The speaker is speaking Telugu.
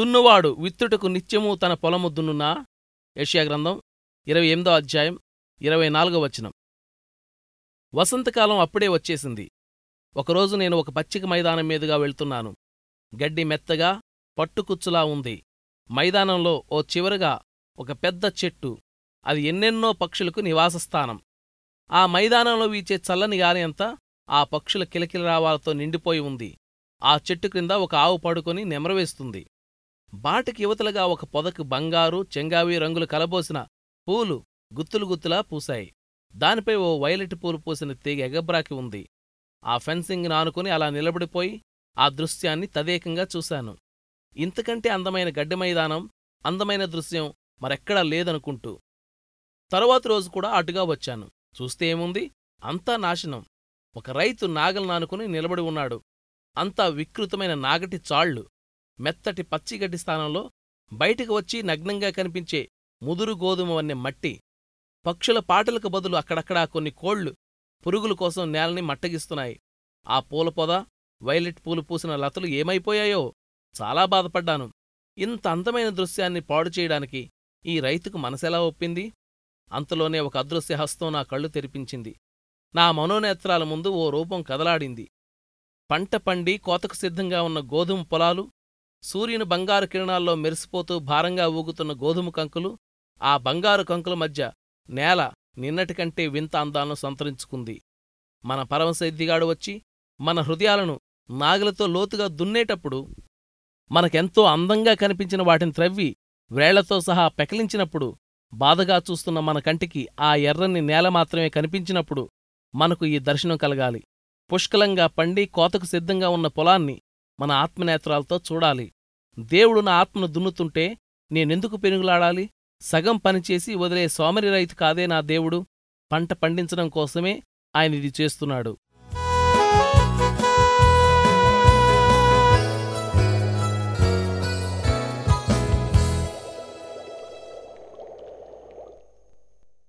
దున్నువాడు విత్తుటకు నిత్యము తన పొలము దున్నునా? యష్యాగ్రంథం ఇరవై ఎనిమిదో అధ్యాయం ఇరవై నాలుగో వచనం. వసంతకాలం అప్పుడే వచ్చేసింది. ఒకరోజు నేను ఒక పచ్చిక మైదానం మీదుగా వెళ్తున్నాను. గడ్డి మెత్తగా పట్టుకుచ్చులా ఉంది. మైదానంలో ఓ చివరగా ఒక పెద్ద చెట్టు. అది ఎన్నెన్నో పక్షులకు నివాసస్థానం. ఆ మైదానంలో వీచే చల్లని గాలి అంతా ఆ పక్షుల కిలకిలరావాలతో నిండిపోయి ఉంది. ఆ చెట్టు క్రింద ఒక ఆవు పడుకొని నెమరవేస్తుంది బాటికి యువతలుగా ఒక పొదకు బంగారు చెంగావి రంగులు కలబోసిన పూలు గుత్తులు గుత్తులా పూశాయి. దానిపై ఓ వైలెట్ పూలు పూసిన తీగ ఎగబ్రాకి ఉంది. ఆ ఫెన్సింగ్ నానుకుని అలా నిలబడిపోయి ఆ దృశ్యాన్ని తదేకంగా చూశాను. ఇంతకంటే అందమైన గడ్డి మైదానం అందమైన దృశ్యం మరెక్కడా లేదనుకుంటూ. తరువాతి రోజు కూడా అటుగా వచ్చాను. చూస్తే ఏముంది? అంతా నాశనం. ఒక రైతు నాగలు నానుకుని నిలబడి ఉన్నాడు. అంతా వికృతమైన నాగటి చాళ్ళు మెత్తటి పచ్చిగడ్డి స్థానంలో బయటికి వచ్చి నగ్నంగా కనిపించే ముదురు గోధుమ వన్నె మట్టి. పక్షుల పాటలకు బదులు అక్కడక్కడా కొన్ని కోళ్ళు పురుగుల కోసం నేలని మట్టగిస్తున్నాయి. ఆ పూల పొద వైలెట్ పూలు పూసిన లతలు ఏమైపోయాయో చాలా బాధపడ్డాను. ఇంత అందమైన దృశ్యాన్ని పాడు చేయడానికి ఈ రైతుకు మనసెలా ఒప్పింది? అంతలోనే ఒక అదృశ్య హస్తం నా కళ్ళు తెరిపించింది. నా మనోనేత్రాల ముందు ఓ రూపం కదలాడింది. పంట పండి కోతకు సిద్ధంగా ఉన్న గోధుమ పొలాలు సూర్యుని బంగారు కిరణాల్లో మెరిసిపోతూ భారంగా ఊగుతున్న గోధుమ కంకులు ఆ బంగారు కంకుల మధ్య నేల నిన్నటికంటే వింత అందాలను సంతరించుకుంది. మన పరమసిద్ధిగాడు వచ్చి మన హృదయాలను నాగలతో లోతుగా దున్నేటప్పుడు మనకెంతో అందంగా కనిపించిన వాటిని త్రవ్వి వేళ్ళతో సహా పెకిలించినప్పుడు బాధగా చూస్తున్న మన కంటికి ఆ ఎర్రని నేల మాత్రమే కనిపించినప్పుడు మనకు ఈ దర్శనం కలగాలి. పుష్కలంగా పండి కోతకు సిద్ధంగా ఉన్న పొలాన్ని మన ఆత్మనేత్రాలతో చూడాలి. దేవుడు నా ఆత్మను దున్నుతుంటే నేనెందుకు పెనుగులాడాలి? సగం పనిచేసి వదిలే సోమరి రైతు కాదే నా దేవుడు. పంట పండించడం కోసమే ఆయన ఇది చేస్తున్నాడు.